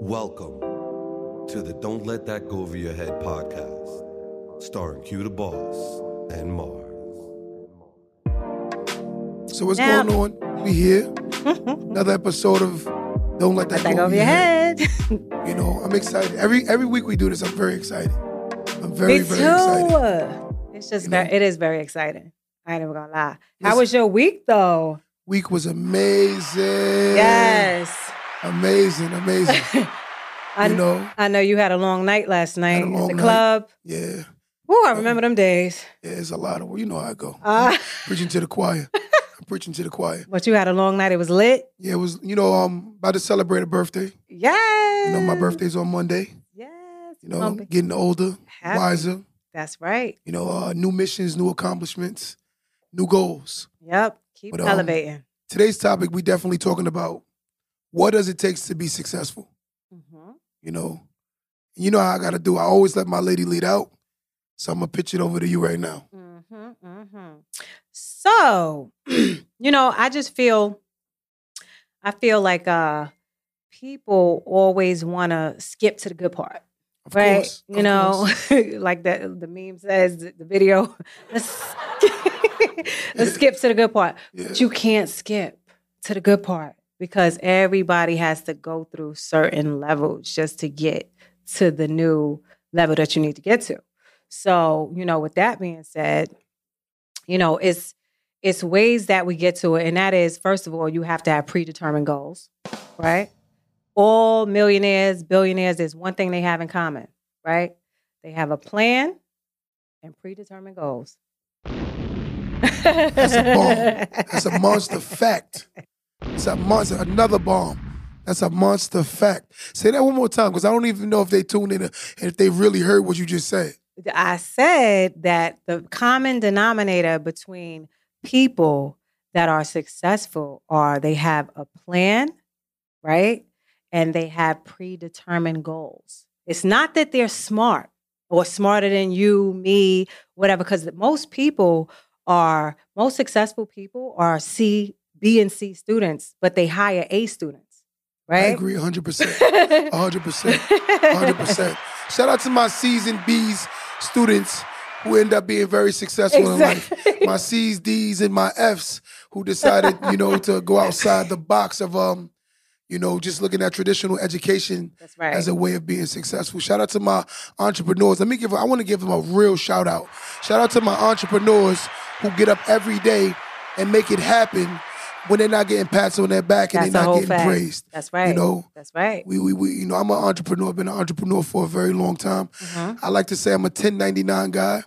Welcome to the Don't Let That Go Over Your Head podcast, starring Q the Boss and Mars. So what's Now- going on? We here. Another episode of Don't Let That, Let that go over your head. You know, I'm excited. Every every week we do this, I'm very excited. I'm very, Me very too. excited. It's just You very, know? it is very exciting. I ain't even gonna lie. How was your week though? Week was amazing. Yes. Amazing, amazing. I you know, I know you had a long night last night at the night. club. yeah. Oh, I remember them days. Yeah, it's a lot of you know how I go. Uh, preaching to the choir. I'm preaching to the choir. but you had a long night. It was lit. Yeah, it was, you know, um about to celebrate a birthday. Yes. You know, my birthday's on Monday. Yes. You know, be- getting older, Happy. wiser. That's right. You know, uh, new missions, new accomplishments, new goals. Yep. Keep But, um, elevating. Today's topic, we definitely talking about what does it take to be successful. Mhm. You know, you know how I got to do. I always let my lady lead out, so I'm gonna pitch it over to you right now. hmm hmm So, you know, I just feel, I feel like uh, people always want to skip to the good part, Of right? course, you know, like the the meme says, the video. Let's, let's skip to the good part, Yeah. but you can't skip to the good part because everybody has to go through certain levels just to get to the new level that you need to get to. So, you know, with that being said, you know, it's it's ways that we get to it, and that is first of all, you have to have predetermined goals, right? All millionaires, billionaires, there's one thing they have in common, right? They have a plan and predetermined goals. That's a. That's a monster fact. It's a monster. Another bomb. That's a monster fact. Say that one more time, because I don't even know if they tuned in and if they really heard what you just said. I said that the common denominator between people that are successful are they have a plan, right? And they have predetermined goals. It's not that they're smart or smarter than you, me, whatever, because most people are, most successful people are C, B, and C students, but they hire A students, right? I agree 100%. 100%. 100%. Shout out to my C's and B's students who end up being very successful in life. My C's, D's, and my F's who decided, you know, to go outside the box of, um, you know, just looking at traditional education right. as a way of being successful. Shout out to my entrepreneurs. Let me give. I want to give them a real shout out. Shout out to my entrepreneurs who get up every day and make it happen when they're not getting pats on their back and That's they're not getting fact. praised. That's right. You know, That's right. we, we, we, you know, I'm an entrepreneur. I've been an entrepreneur for a very long time. Mhm. I like to say I'm a 1099 guy.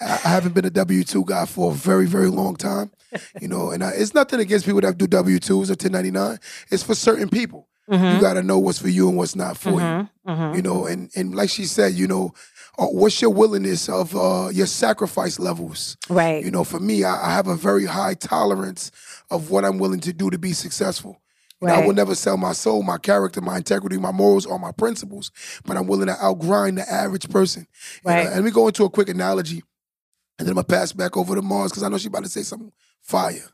I, I haven't been a W two guy for a very, very long time. You know, and I, it's nothing against people that do W twos or 1099. It's for certain people. Mhm. You got to know what's for you and what's not for you Mhm. Mhm. you know and and like she said you know uh, what's your willingness of uh, your sacrifice levels Right. you know for me I, I have a very high tolerance of what i'm willing to do to be successful know, i will never sell my soul my character my integrity my morals or my principles but i'm willing to outgrind the average person You uh, know, Right. and we go into a quick analogy and then i'm gonna pass back over to mars because i know she's about to say something fire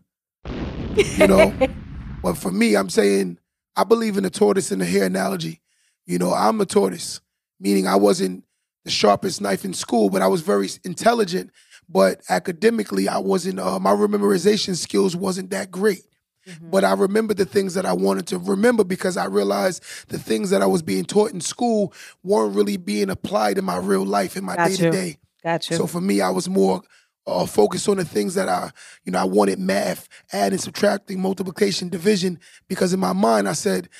you know but for me, I'm saying I believe in the tortoise and the hare analogy. You know, I'm a tortoise, meaning I wasn't the sharpest knife in school, but I was very intelligent. But academically, I wasn't. Uh, my memorization skills wasn't that great. Mhm. But I remember the things that I wanted to remember because I realized the things that I was being taught in school weren't really being applied in my real life in my day to day. Got you. So for me, I was more uh, focused on the things that I, you know, I wanted math, adding, subtracting, multiplication, division, because in my mind I said,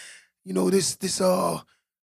you know, this, this, uh,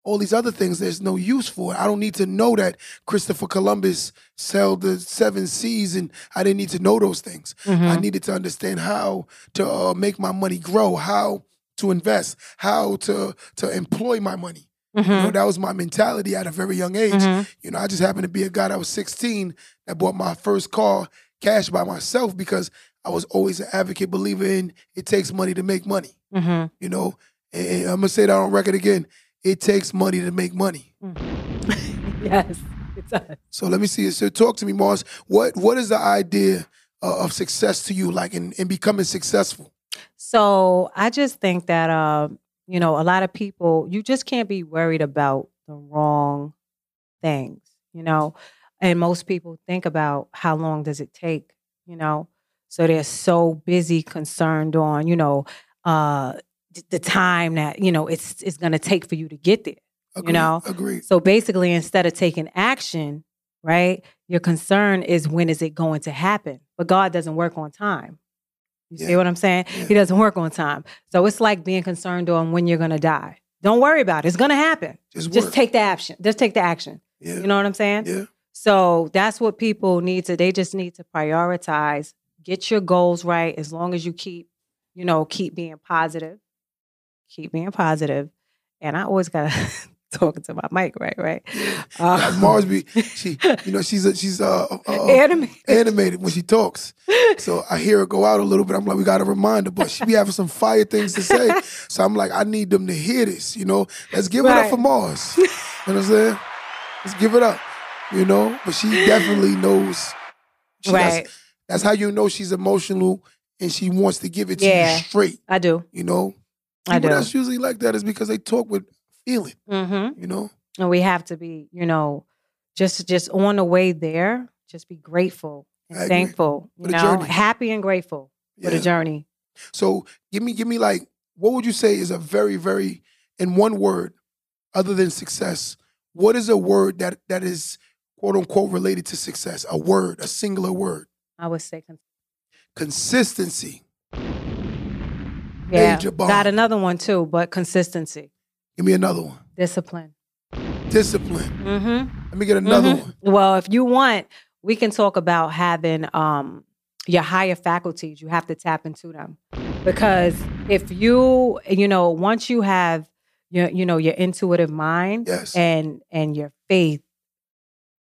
all these other things, there's no use for it. I don't need to know that Christopher Columbus sailed the seven seas, and I didn't need to know those things. I Mhm. needed to understand how to uh, make my money grow, how to invest, how to to employ my money. You know, Mhm. that was my mentality at a very young age. Mhm. You know, I just happened to be a guy that was 16 that bought my first car cash by myself because I was always an advocate believer in it takes money to make money. Mhm. You know, and, and I'm gonna say that on record again. It takes money to make money. Mhm. yes, it does. So let me see. So talk to me, Mars. What what is the idea uh, of success to you, like in, in becoming successful? So I just think that uh, you know, a lot of people, you just can't be worried about the wrong things, you know. And most people think about how long does it take, you know. So they're so busy concerned on, you know, uh the time that, you know, it's it's gonna take for you to get there. Agreed, know? Agreed. So basically, instead of taking action, right, your concern is when is it going to happen? But God doesn't work on time. You Yeah. see what I'm saying? Yeah. He doesn't work on time. So it's like being concerned on when you're going to die. Don't worry about it. It's going to happen. Just, Just take the action. Just take the action. Yeah. You know what I'm saying? yeah. So that's what people need to, they just need to prioritize, get your goals right as long as you keep, you know, keep being positive, keep being positive. And I always got to talking to my mic, right? Right. Uh, Uh, Mars be she, you know, she's a, she's uh, uh, uh, anime. animated when she talks. So I hear her go out a little bit. I'm like, we got a reminder, but she be having some fire things to say. So I'm like, I need them to hear this. You know, let's give it up for Mars. You know what I'm saying? Let's give it up. You know, but she definitely knows. She Right. That's, that's how you know she's emotional and she wants to give it to Yeah. you straight. I do. You know, I do. that's usually like that is because they talk with feeling. Mm-hmm. You know, and we have to be you know just just on the way there just be grateful and thankful you know happy and grateful for the journey So give me, give me like, what would you say is a very, very, in one word, other than success, what is a word that that is quote unquote related to success? A word, a singular word. i would say con- Consistency. Yeah Major bomb. got another one too but consistency Give me another one. discipline Discipline. mm-hmm. Let me get another Mhm. one. well if you want we can talk about having um your higher faculties you have to tap into them because if you you know once you have your you know your intuitive mind Yes. and and your faith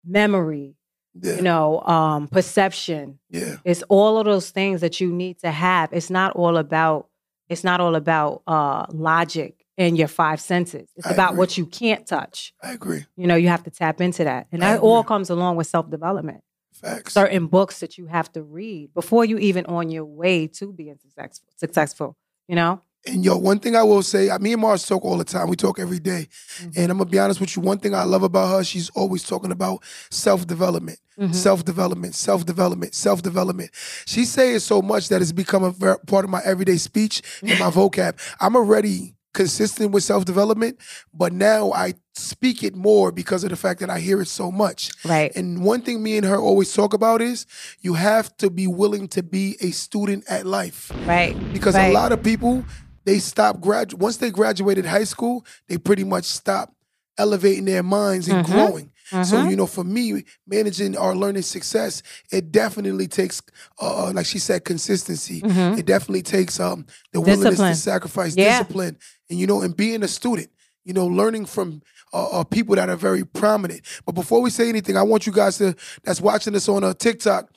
memory Yeah. you know um perception yeah. it's all of those things that you need to have it's not all about it's not all about uh logic and your five senses it's I about agree. what you can't touch I agree. you know you have to tap into that and I that all comes along with self-development Facts. certain books that you have to read before you even on your way to being successful successful you know And yo, one thing I will say, I, me and Mars talk all the time. We talk every day. Mhm. And I'm gonna be honest with you. One thing I love about her, she's always talking about self development. Mhm. self development, self development, self development. She say it so much that it's become a ver- part of my everyday speech and my vocab. I'm already consistent with self development, but now I speak it more because of the fact that I hear it so much. right And one thing me and her always talk about is you have to be willing to be a student at life right because Right. a lot of people they stop grad once they graduated high school they pretty much stop elevating their minds and Mhm. growing so Mhm. you know for me managing our learning success it definitely takes uh like she said consistency Mhm. it definitely takes um the willingness to sacrifice Yeah. discipline and you know and being a student you know learning from uh, uh, people that are very prominent but before we say anything i want you guys to that's watching us on uh, tiktok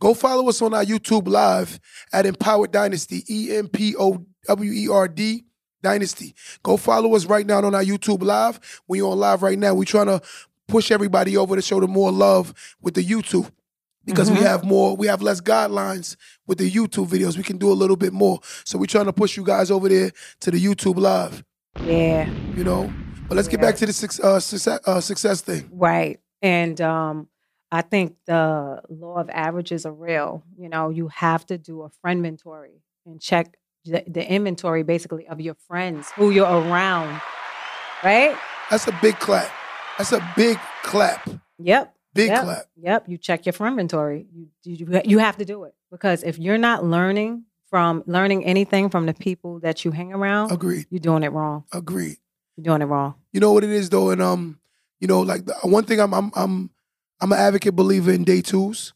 Go follow us on our YouTube live at Empowered Dynasty, E M P O W E R D Dynasty. Go follow us right now on our YouTube live. We on live right now. We trying to push everybody over to show them more love with the YouTube because we Mhm. have more, we have less guidelines with the YouTube videos. We can do a little bit more. So we're trying to push you guys over there to the YouTube live, yeah you know. But let's get back to the uh, success, uh, success thing. Right. And um, I think the law of averages are real. You know, you have to do a friend inventory and check the, the inventory basically of your friends, who you're around. Right? That's a big clap. That's a big clap. Yep. Big yep. clap. Yep. You check your friend inventory. You, you you have to do it because if you're not learning from learning anything from the people that you hang around, Agreed. you're doing it wrong. Agreed. You're doing it wrong. You know what it is though, and um, you know, like the, one thing I'm I'm I'm I'm an advocate believer in day twos.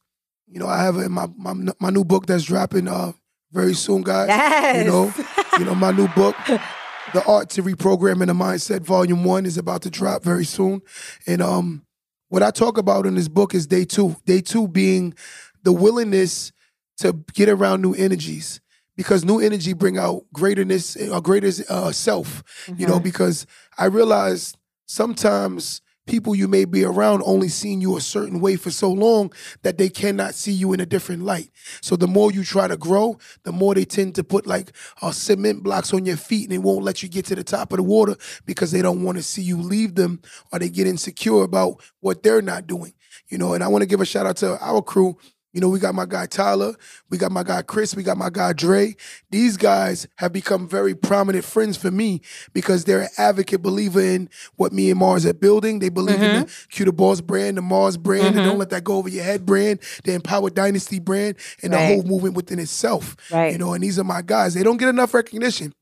You know, I have it in my my my new book that's dropping uh very soon, guys. Yes. You know, you know, my new book, The Art to Reprogramming the Mindset, Volume One, is about to drop very soon. And um, what I talk about in this book is day two. Day two being the willingness to get around new energies. Because new energy bring out greaterness, a greater uh, self you know, Mhm. because I realize sometimes people you may be around only seeing you a certain way for so long that they cannot see you in a different light. So the more you try to grow, the more they tend to put like uh, cement blocks on your feet and they won't let you get to the top of the water because they don't want to see you leave them or they get insecure about what they're not doing. You know, and I want to give a shout out to our crew you know, we got my guy Tyler, we got my guy Chris, we got my guy Dre. These guys have become very prominent friends for me because they're an advocate believer in what me and Mars are building. They believe in the mm-hmm. Q the Boss brand, the Mars brand, and don't mm-hmm. let that go over your head brand, the Empower Dynasty brand, and the whole movement within itself. Right. You know, and these are my guys. They don't get enough recognition.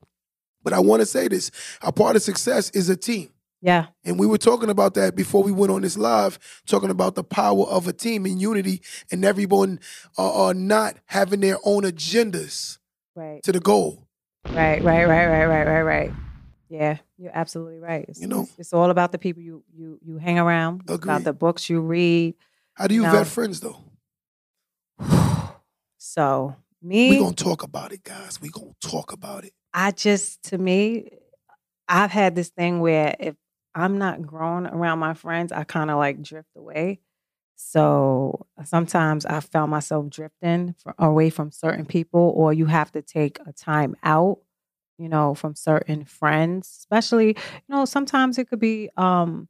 But I want to say this a part of success is a team. Yeah. And we were talking about that before we went on this live, talking about the power of a team and unity and everyone uh, uh, not having their own agendas Right. to the goal. Right, right, right, right, right, right, right. Yeah, you're absolutely right. It's, You know- it's, it's all about the people you you you hang around. It's about the books you read. How do you No. vet friends though? So me, We're going to talk about it, guys. We're going to talk about it. I just to me, I've had this thing where if I'm not growing around my friends, I kind of like drift away. So sometimes I found myself drifting fr away from certain people, or you have to take a time out, you know, from certain friends. Especially, you know, sometimes it could be um,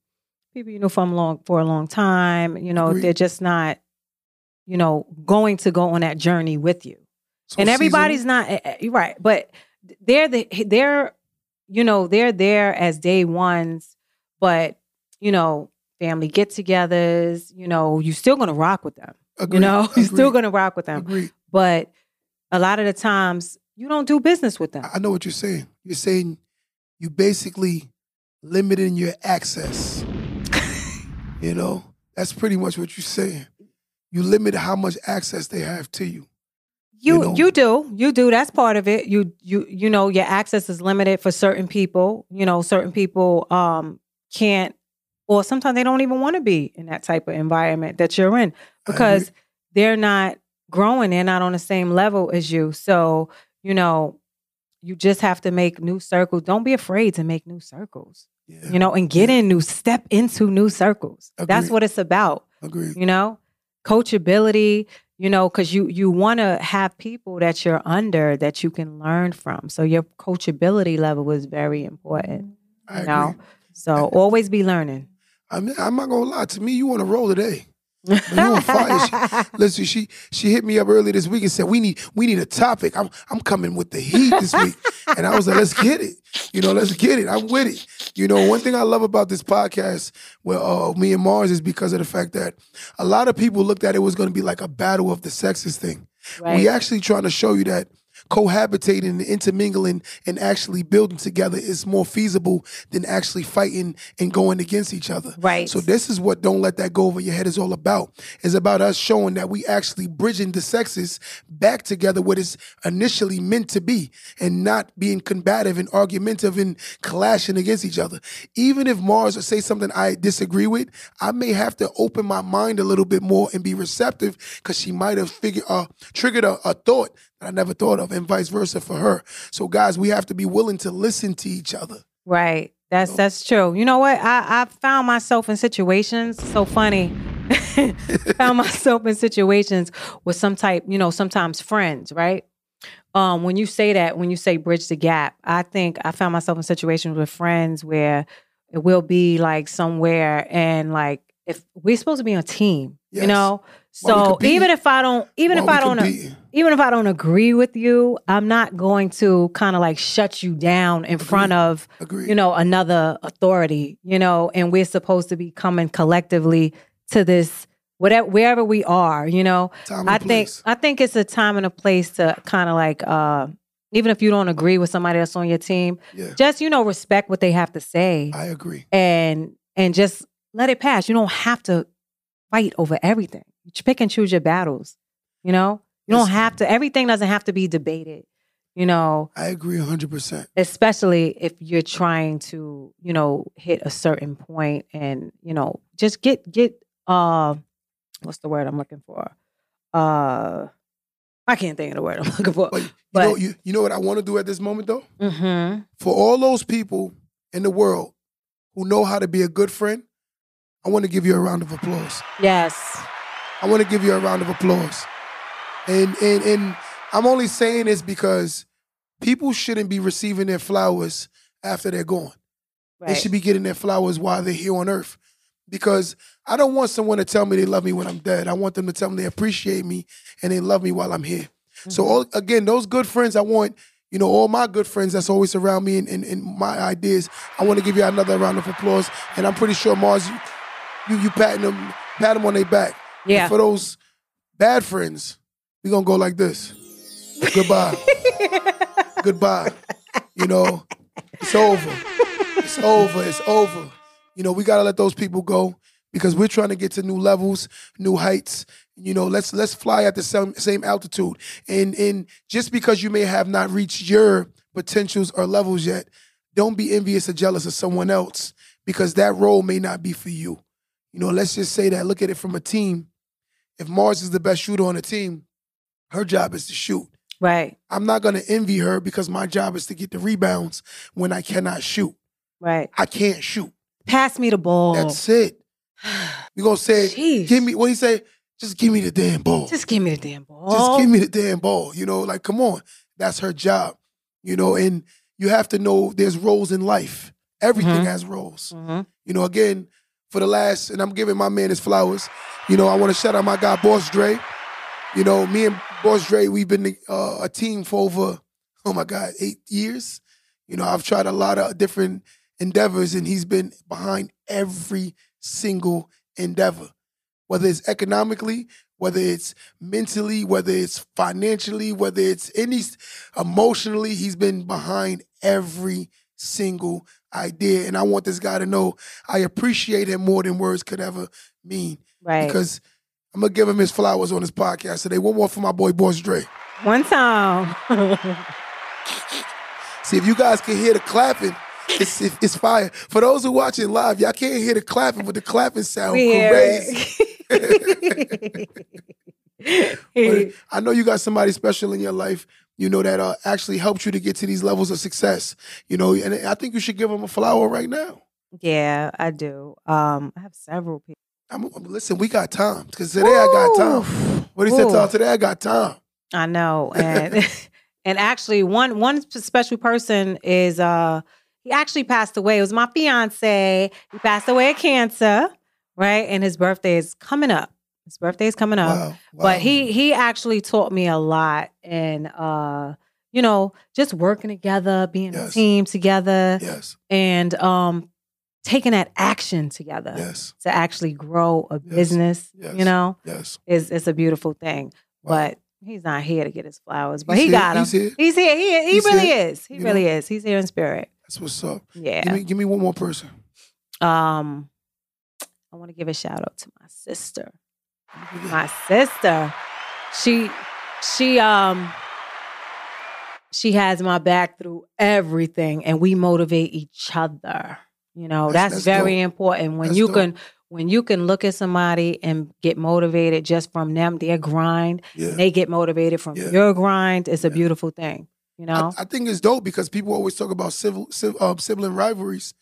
people you know from long for a long time. You know, Agreed. they're just not, you know, going to go on that journey with you So and everybody's seasonal- not eh, eh, you're right but they're the they're you know they're there as day ones but you know family get-togethers you know you're still gonna rock with them Agreed. you know you're still gonna rock with them Agreed. but a lot of the times you don't do business with them I know what you're saying. You're saying you basically limiting your access. you know, that's pretty much what you're saying. You limit how much access they have to you. you you know? you do you do that's part of it you you you know your access is limited for certain people you know certain people um can't or sometimes they don't even want to be in that type of environment that you're in because they're not growing they're not on the same level as you. So you know you just have to make new circles. Don't be afraid to make new circles Yeah. you know and get in new step into new circles. That's what it's about Agreed. you know? Coachability you know because you you want to have people that you're under that you can learn from. So your coachability level is very important I you know? agree. So always be learning I mean, I'm not gonna lie. To me, you on a roll today. you on fire. She- Listen, she she hit me up early this week and said we need we need a topic. I'm I'm coming with the heat this week, and I was like, let's get it. You know, let's get it. I'm with it. You know, one thing I love about this podcast, with uh, me and Mars, is because of the fact that a lot of people looked at it was going to be like a battle of the sexes thing. right We actually trying to show you that cohabitating and intermingling and actually building together is more feasible than actually fighting and going against each other. Right. So this is what don't let that go over your head is all about. It's about us showing that we actually bridging the sexes back together what it's initially meant to be and not being combative and argumentative and clashing against each other. Even if Mars say something I disagree with, I may have to open my mind a little bit more and be receptive because she might have figured uh, triggered a, a thought I never thought of and vice versa for her. So guys, we have to be willing to listen to each other. Right. That's that's true. You know what? I I found myself in situations so funny. found myself in situations with some type, you know, sometimes friends, right? Um, when you say that, when you say bridge the gap, I think I found myself in situations with friends where it will be like somewhere and like if we're supposed to be on a team, Yes. you know. So even if I don't, even if I don't, even if I don't agree with you, I'm not going to kind of like shut you down in front of Agreed. you know another authority you know and we're supposed to be coming collectively to this whatever wherever we are you know i think place. i think it's a time and a place to kind of like uh even if you don't agree with somebody that's on your team Yeah. just you know respect what they have to say I agree. and and just let it pass you don't have to fight over everything you pick and choose your battles you know you don't have to everything doesn't have to be debated you know I agree 100%. especially if you're trying to you know hit a certain point and you know just get get uh what's the word i'm looking for uh i can't think of the word i'm looking for But, you, But- know, you, you know what I want to do at this moment, though? mm-hmm. For all those people in the world who know how to be a good friend, I want to give you a round of applause. Yes. I want to give you a round of applause. And and and I'm only saying this because people shouldn't be receiving their flowers after they're gone. Right. They should be getting their flowers while they're here on earth. Because I don't want someone to tell me they love me when I'm dead. I want them to tell me they appreciate me and they love me while I'm here. So mm-hmm. all, again, those good friends, I want, you know, all my good friends that's always around me and, and, and my ideas. I want to give you another round of applause. And I'm pretty sure Mars, you you, patting them, pat them on their back. And Yeah. for those bad friends, we're gonna go like this. Goodbye. Goodbye. You know, it's over. It's over. It's over. You know, we gotta let those people go because we're trying to get to new levels, new heights. You know, let's let's fly at the same same altitude. And and just because you may have not reached your potentials or levels yet, don't be envious or jealous of someone else because that role may not be for you. You know, let's just say that. Look at it from a team. If Mars is the best shooter on the team, her job is to shoot. Right. I'm not gonna envy her because my job is to get the rebounds when I cannot shoot. Right. I can't shoot. Pass me the ball. That's it. We gonna say, Sheesh. give me what do you say? Just give me the damn ball. Just give me the damn ball. Just give me the damn ball. You know, like come on. That's her job. You know, and you have to know there's roles in life. Everything Mhm. has roles. Mhm. You know, again, for the last, and I'm giving my man his flowers. You know, I want to shout out my guy, Boss Dre. You know, me and Boss Dre, we've been uh, a team for over, oh my God, eight years. You know, I've tried a lot of different endeavors, and he's been behind every single endeavor, whether it's economically, whether it's mentally, whether it's financially, whether it's any emotionally, he's been behind every single idea. And I want this guy to know I appreciate him more than words could ever mean. Right. Because I'm gonna give him his flowers on his podcast today. One more for my boy Boss Dre. One time. See if you guys can hear the clapping. It's, it- it's fire. For those who watching live, y'all can't hear the clapping, but the clapping sound crazy. I know you got somebody special in your life, you know, that uh, actually helped you to get to these levels of success. You know, and I think you should give them a flower right now. yeah, I do. Um, I have several people. I'm, listen, we got time because today I got time. What he said, Ooh. Tom, today I got time. I know, and and actually, one one special person is uh he actually passed away. It was my fiance. He passed away of cancer, right? And his birthday is coming up. His birthday is coming up. Wow, wow. But he he actually taught me a lot, and uh, you know, just working together, being a team together, yes, and um, taking that action together yes, to actually grow a Yes. business. Yes. You know, yes. is it's a beautiful thing. Wow. But he's not here to get his flowers, but He's he here, got them. he's here. He's here. He he He's really here. is. He You really is. He's here in spirit. That's what's up. Yeah. Give me, give me one more person. Um, I want to give a shout out to my sister. My sister, she she um she has my back through everything, and we motivate each other. You know, That's- that's, that's very dope. important when That's you dope. can when you can look at somebody and get motivated just from them, their grind, Yeah. they get motivated from Yeah. your grind. It's a Yeah. beautiful thing. You know, I, I think it's dope because people always talk about civil, civ, uh, sibling rivalries.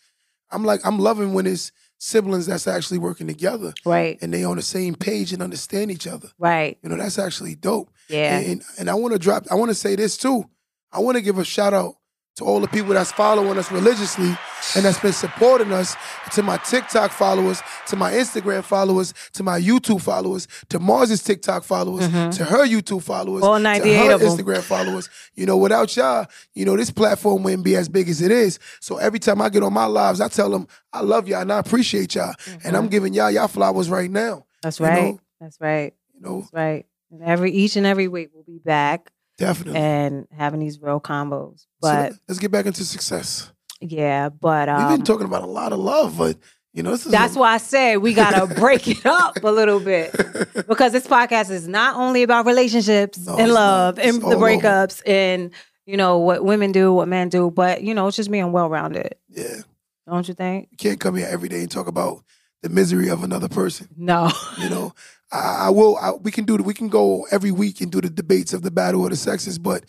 I'm like, I'm loving when it's siblings that's actually working together right, and they on the same page and understand each other. right, You know, that's actually dope. yeah, And, and I want to drop, I want to say this too. I want to give a shout out to all the people that's following us religiously and that's been supporting us, to my TikTok followers, to my Instagram followers, to my YouTube followers, to Mars's TikTok followers, mm-hmm. to her YouTube followers, All to 98 her of 'em. Instagram followers. You know, without y'all, you know, this platform wouldn't be as big as it is. So every time I get on my lives, I tell them I love y'all and I appreciate y'all. And I'm mm-hmm. giving y'all y'all flowers right now. that's you right, know? that's right, You know, that's right. And every each and every week we'll be back definitely. and having these real combos. So But let's get back into success. yeah, but We've um, been talking about a lot of love, but you know, this is That's a- why I said we gotta break it up a little bit because this podcast is not only about relationships No, and love and the all over. breakups and you know what women do, what men do, but you know it's just being well rounded, yeah, don't you think? you can't come here every day and talk about the misery of another person. No, You know, I, I will. I, we can do. We can go every week and do the debates of the battle of the sexes, but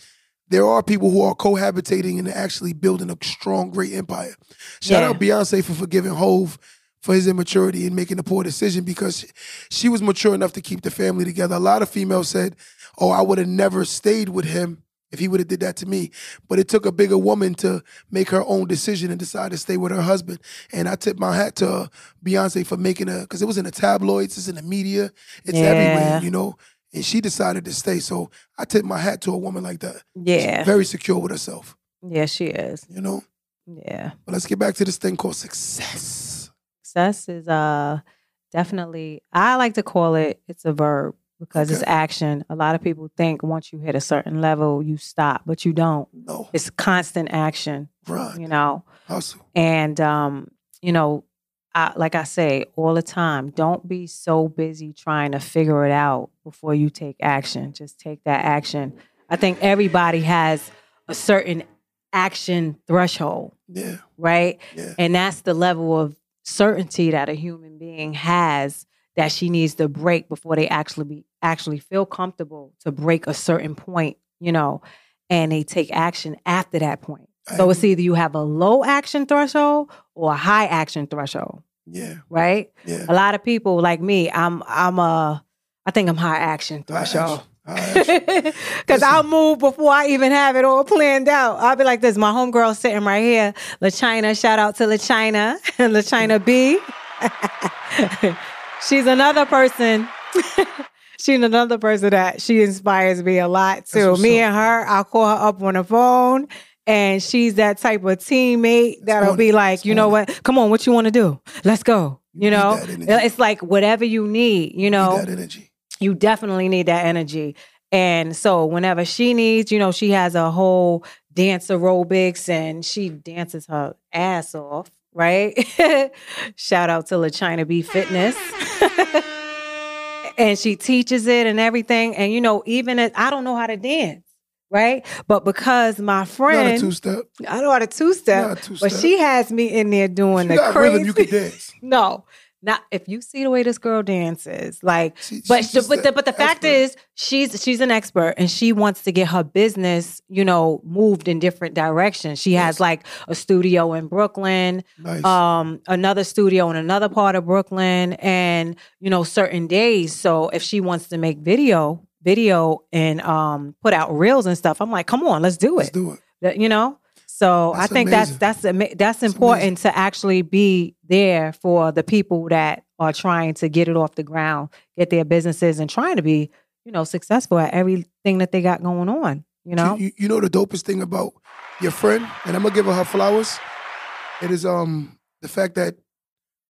there are people who are cohabitating and actually building a strong, great empire. Shout Yeah. out Beyonce for forgiving Hov for his immaturity and making a poor decision because she, she was mature enough to keep the family together. A lot of females said, "Oh, I would have never stayed with him if he would have did that to me." But it took a bigger woman to make her own decision and decide to stay with her husband. And I tip my hat to uh, Beyonce for making a because it was in the tabloids, it's in the media, it's Yeah. everywhere, you know. And she decided to stay. So I tip my hat to a woman like that. Yeah. Very secure with herself, Yeah, she is. you know. Yeah. But let's get back to this thing called success. Success is uh definitely I like to call it it's a verb because it's action. A lot of people think once you hit a certain level you stop, but you don't. No, It's constant action, right. you know. Hustle. And um, you know, I, like I say all the time, don't be so busy trying to figure it out before you take action. Just take that action. I think everybody has a certain action threshold, Yeah, right? yeah. And that's the level of certainty that a human being has that she needs to break before they actually be actually feel comfortable to break a certain point, you know, and they take action after that point. So it's either you have a low action threshold or a high action threshold, yeah, right? yeah. A lot of people like me, I'm I'm a I think I'm high action threshold. action. High action. Because I'll move before I even have it all planned out. I'll be like this. My homegirl sitting right here, La China. Shout out to La China, La China B. She's another person. She's another person that she inspires me a lot too. Me up. and her, I'll call her up on the phone. And she's that type of teammate that'll be like, you know what? Come on, what you want to do? Let's go. You, You know, it's like whatever you need. You know, Need that energy. you definitely need that energy. And so whenever she needs, you know, she has a whole dance aerobics and she dances her ass off, right? Shout out to La China B Fitness. and she teaches it and everything. And you know, even if I don't know how to dance, right? But because my Not a friend, two step. I know how to two step, Not a but she has me in there doing You the got crazy. rhythm. You can dance. no, not if you see the way this girl dances, like She- but the, but the but the fact is she's she's an expert and she wants to get her business you know moved in different directions. She has like a studio in brooklyn nice. um another studio in another part of brooklyn and you know certain days. So if she wants to make video video and um put out reels and stuff i'm like come on let's do Let's it. do it. You know so That's i think amazing. that's that's that's important to actually be there for the people that are trying to get it off the ground get their businesses and trying to be you know successful at everything that they got going on you know You, you know the dopest thing about your friend, and I'm gonna give her her flowers. It is um the fact that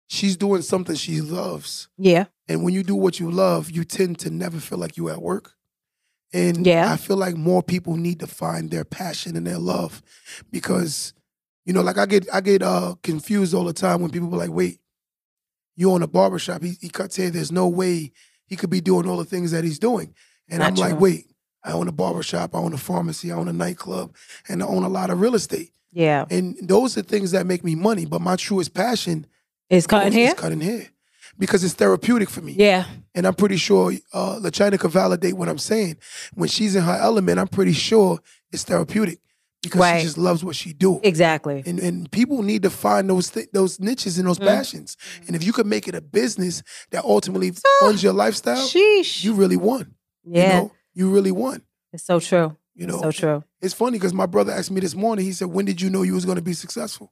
she's doing something she loves, yeah and when you do what you love, you tend to never feel like you at work. And Yeah. I feel like more people need to find their passion and their love, because you know, like I get I get uh confused all the time when people are like, "Wait, you own a barbershop? He, he cuts hair. There's no way he could be doing all the things that he's doing." And Not I'm like, "Wait, I own a barbershop. I own a pharmacy. I own a nightclub, and I own a lot of real estate. yeah And those are things that make me money. But my truest passion it's cutting is cutting hair because it's therapeutic for me. yeah And I'm pretty sure uh, LaChina could validate what I'm saying. When she's in her element, I'm pretty sure it's therapeutic because Right. she just loves what she do. exactly And, and people need to find those th- those niches and those Mm. passions. And if you could make it a business that ultimately funds your lifestyle, sheesh you really won. yeah You know, you really won. it's so true You It's know, so true it's funny because my brother asked me this morning. He said, "When did you know you was going to be successful?"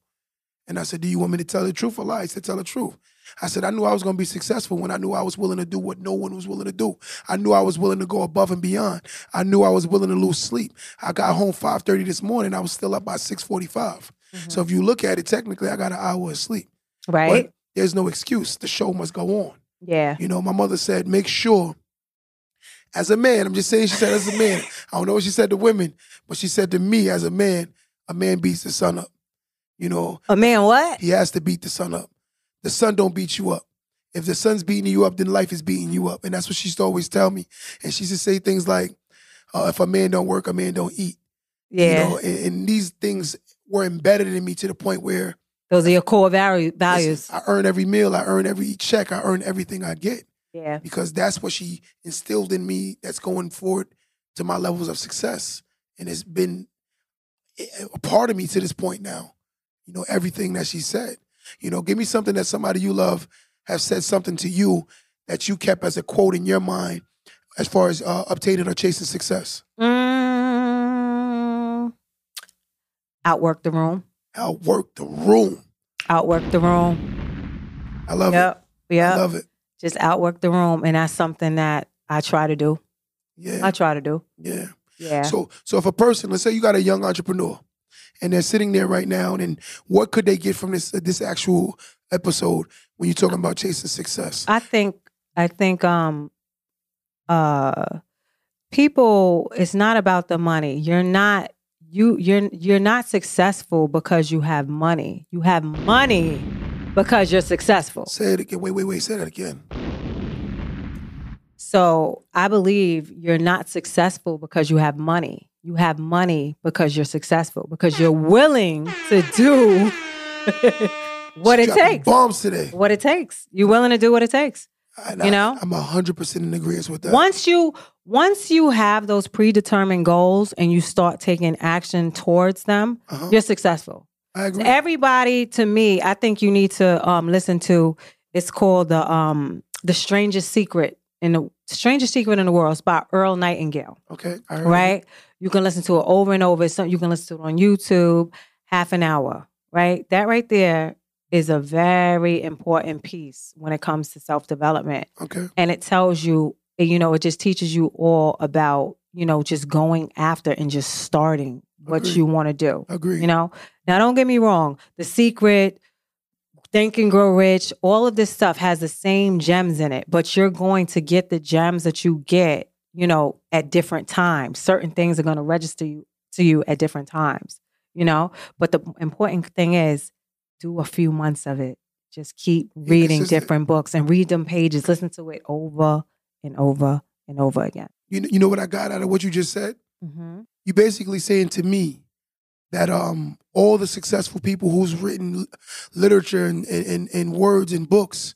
And I said, "Do you want me to tell the truth or lie?" He said, "Tell the truth." I said, "I knew I was going to be successful when I knew I was willing to do what no one was willing to do. I knew I was willing to go above and beyond. I knew I was willing to lose sleep. I got home five thirty this morning. I was still up by six forty-five. Mm-hmm. So if you look at it, technically, I got an hour of sleep. right But there's no excuse. The show must go on. yeah You know, my mother said, make sure, as a man, I'm just saying, she said, as a man, I don't know what she said to women, but she said to me, as a man, a man beats the sun up. You know, a man what he has to beat the sun up. The sun don't beat you up. If the sun's beating you up, then life is beating you up. And that's what she used to always tell me. And she used to say things like, uh, if a man don't work, a man don't eat. yeah You know, and, and these things were embedded in me to the point where those are your core value, values I earn every meal, I earn every check, I earn everything I get. yeah because that's what she instilled in me that's going forward to my levels of success and it's been a part of me to this point now you know everything that she said You know, give me something that somebody you love have said something to you that you kept as a quote in your mind as far as uh, obtaining or chasing success. Mm, outwork the room. Outwork the room. Outwork the room. I love Yep. it. Yeah. I love it. Just outwork the room. And that's something that I try to do. Yeah. I try to do. yeah. Yeah. So, so if a person, let's say you got a young entrepreneur, and they're sitting there right now, and what could they get from this this actual episode when you're talking about chasing success? I think I think um uh people it's not about the money. You're not you you're you're not successful because you have money. You have money because you're successful. Say it again. Wait, wait, wait. Say that again. So, I believe you're not successful because you have money. You have money because you're successful because you're willing to do what it Dropping takes. Bombs today. What it takes. You're willing to do what it takes. And You I- know? I'm hundred percent in agreement with that. once you once you have those predetermined goals and you start taking action towards them Uh-huh. you're successful I agree. everybody to me i think you need to um, listen to it's called the um the strangest secret in the strangest secret in the world it's by earl nightingale Okay. Right you can listen to it over and over it's something you can listen to it on youtube half an hour right that right there is a very important piece when it comes to self-development. Okay. and it tells you you know it just teaches you all about you know just going after and just starting what Agreed. you want to do Agree. you know now don't get me wrong the secret think and grow rich all of this stuff has the same gems in it but you're going to get the gems that you get you know at different times certain things are going to register you to you at different times you know but the important thing is do a few months of it just keep reading consistent. different books and read them pages listen to it over and over and over again You know, you know what I got out of what you just said? mm-hmm. You basically saying to me that um all the successful people who's written literature and, and, and words and books,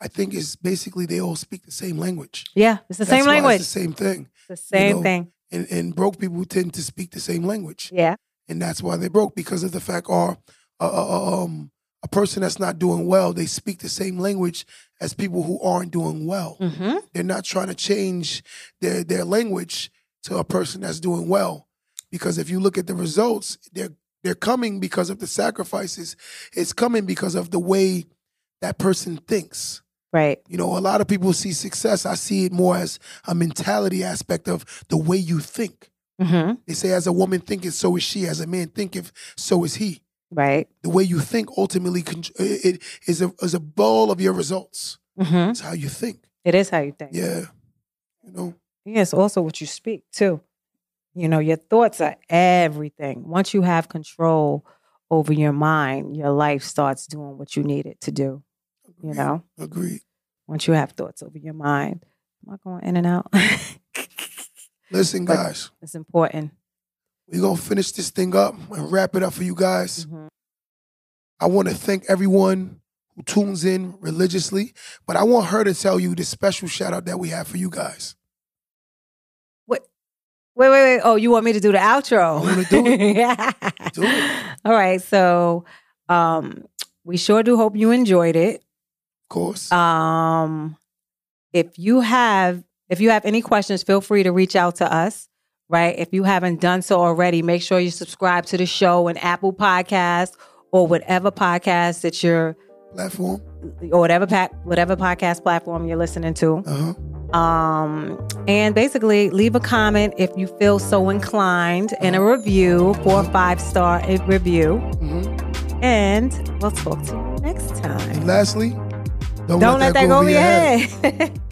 I think is basically they all speak the same language. yeah it's the That's same why language It's the same thing. the same know, thing And and broke people tend to speak the same language. yeah and that's why they broke because of the fact or uh, uh, um, a person that's not doing well they speak the same language as people who aren't doing well mm-hmm. they're not trying to change their their language to a person that's doing well because if you look at the results they're they're coming because of the sacrifices it's coming because of the way that person thinks right you know a lot of people see success i see it more as a mentality aspect of the way you think mm-hmm. they say, as a woman thinketh, so is she. As a man thinketh, so is he. right The way you think ultimately it is a is a ball of your results. mm-hmm. It's how you think. it is how you think Yeah, you know. Yeah, it's also what you speak too. You know, your thoughts are everything. Once you have control over your mind, your life starts doing what you need it to do. You Agreed. know, Agreed. once you have thoughts over your mind. Am I going in and out? Listen, But- guys, it's important. we're gonna finish this thing up and wrap it up for you guys. Mhm. I want to thank everyone who tunes in religiously, but I want her to tell you the special shout out that we have for you guys. Wait, wait, wait. Oh, you want me to do the outro? Do it. yeah. Do it. All right. So, um, we sure do hope you enjoyed it. Of course. Um, if you have if you have any questions, feel free to reach out to us. Right. If you haven't done so already, make sure you subscribe to the show and Apple Podcast or whatever podcast that you're Platform. or whatever pack whatever podcast platform you're listening to. Uh huh. Um, and basically leave a comment if you feel so inclined and a review, four or five star review. hmm And we'll talk to you next time. And lastly, don't, Don't let that go over your head.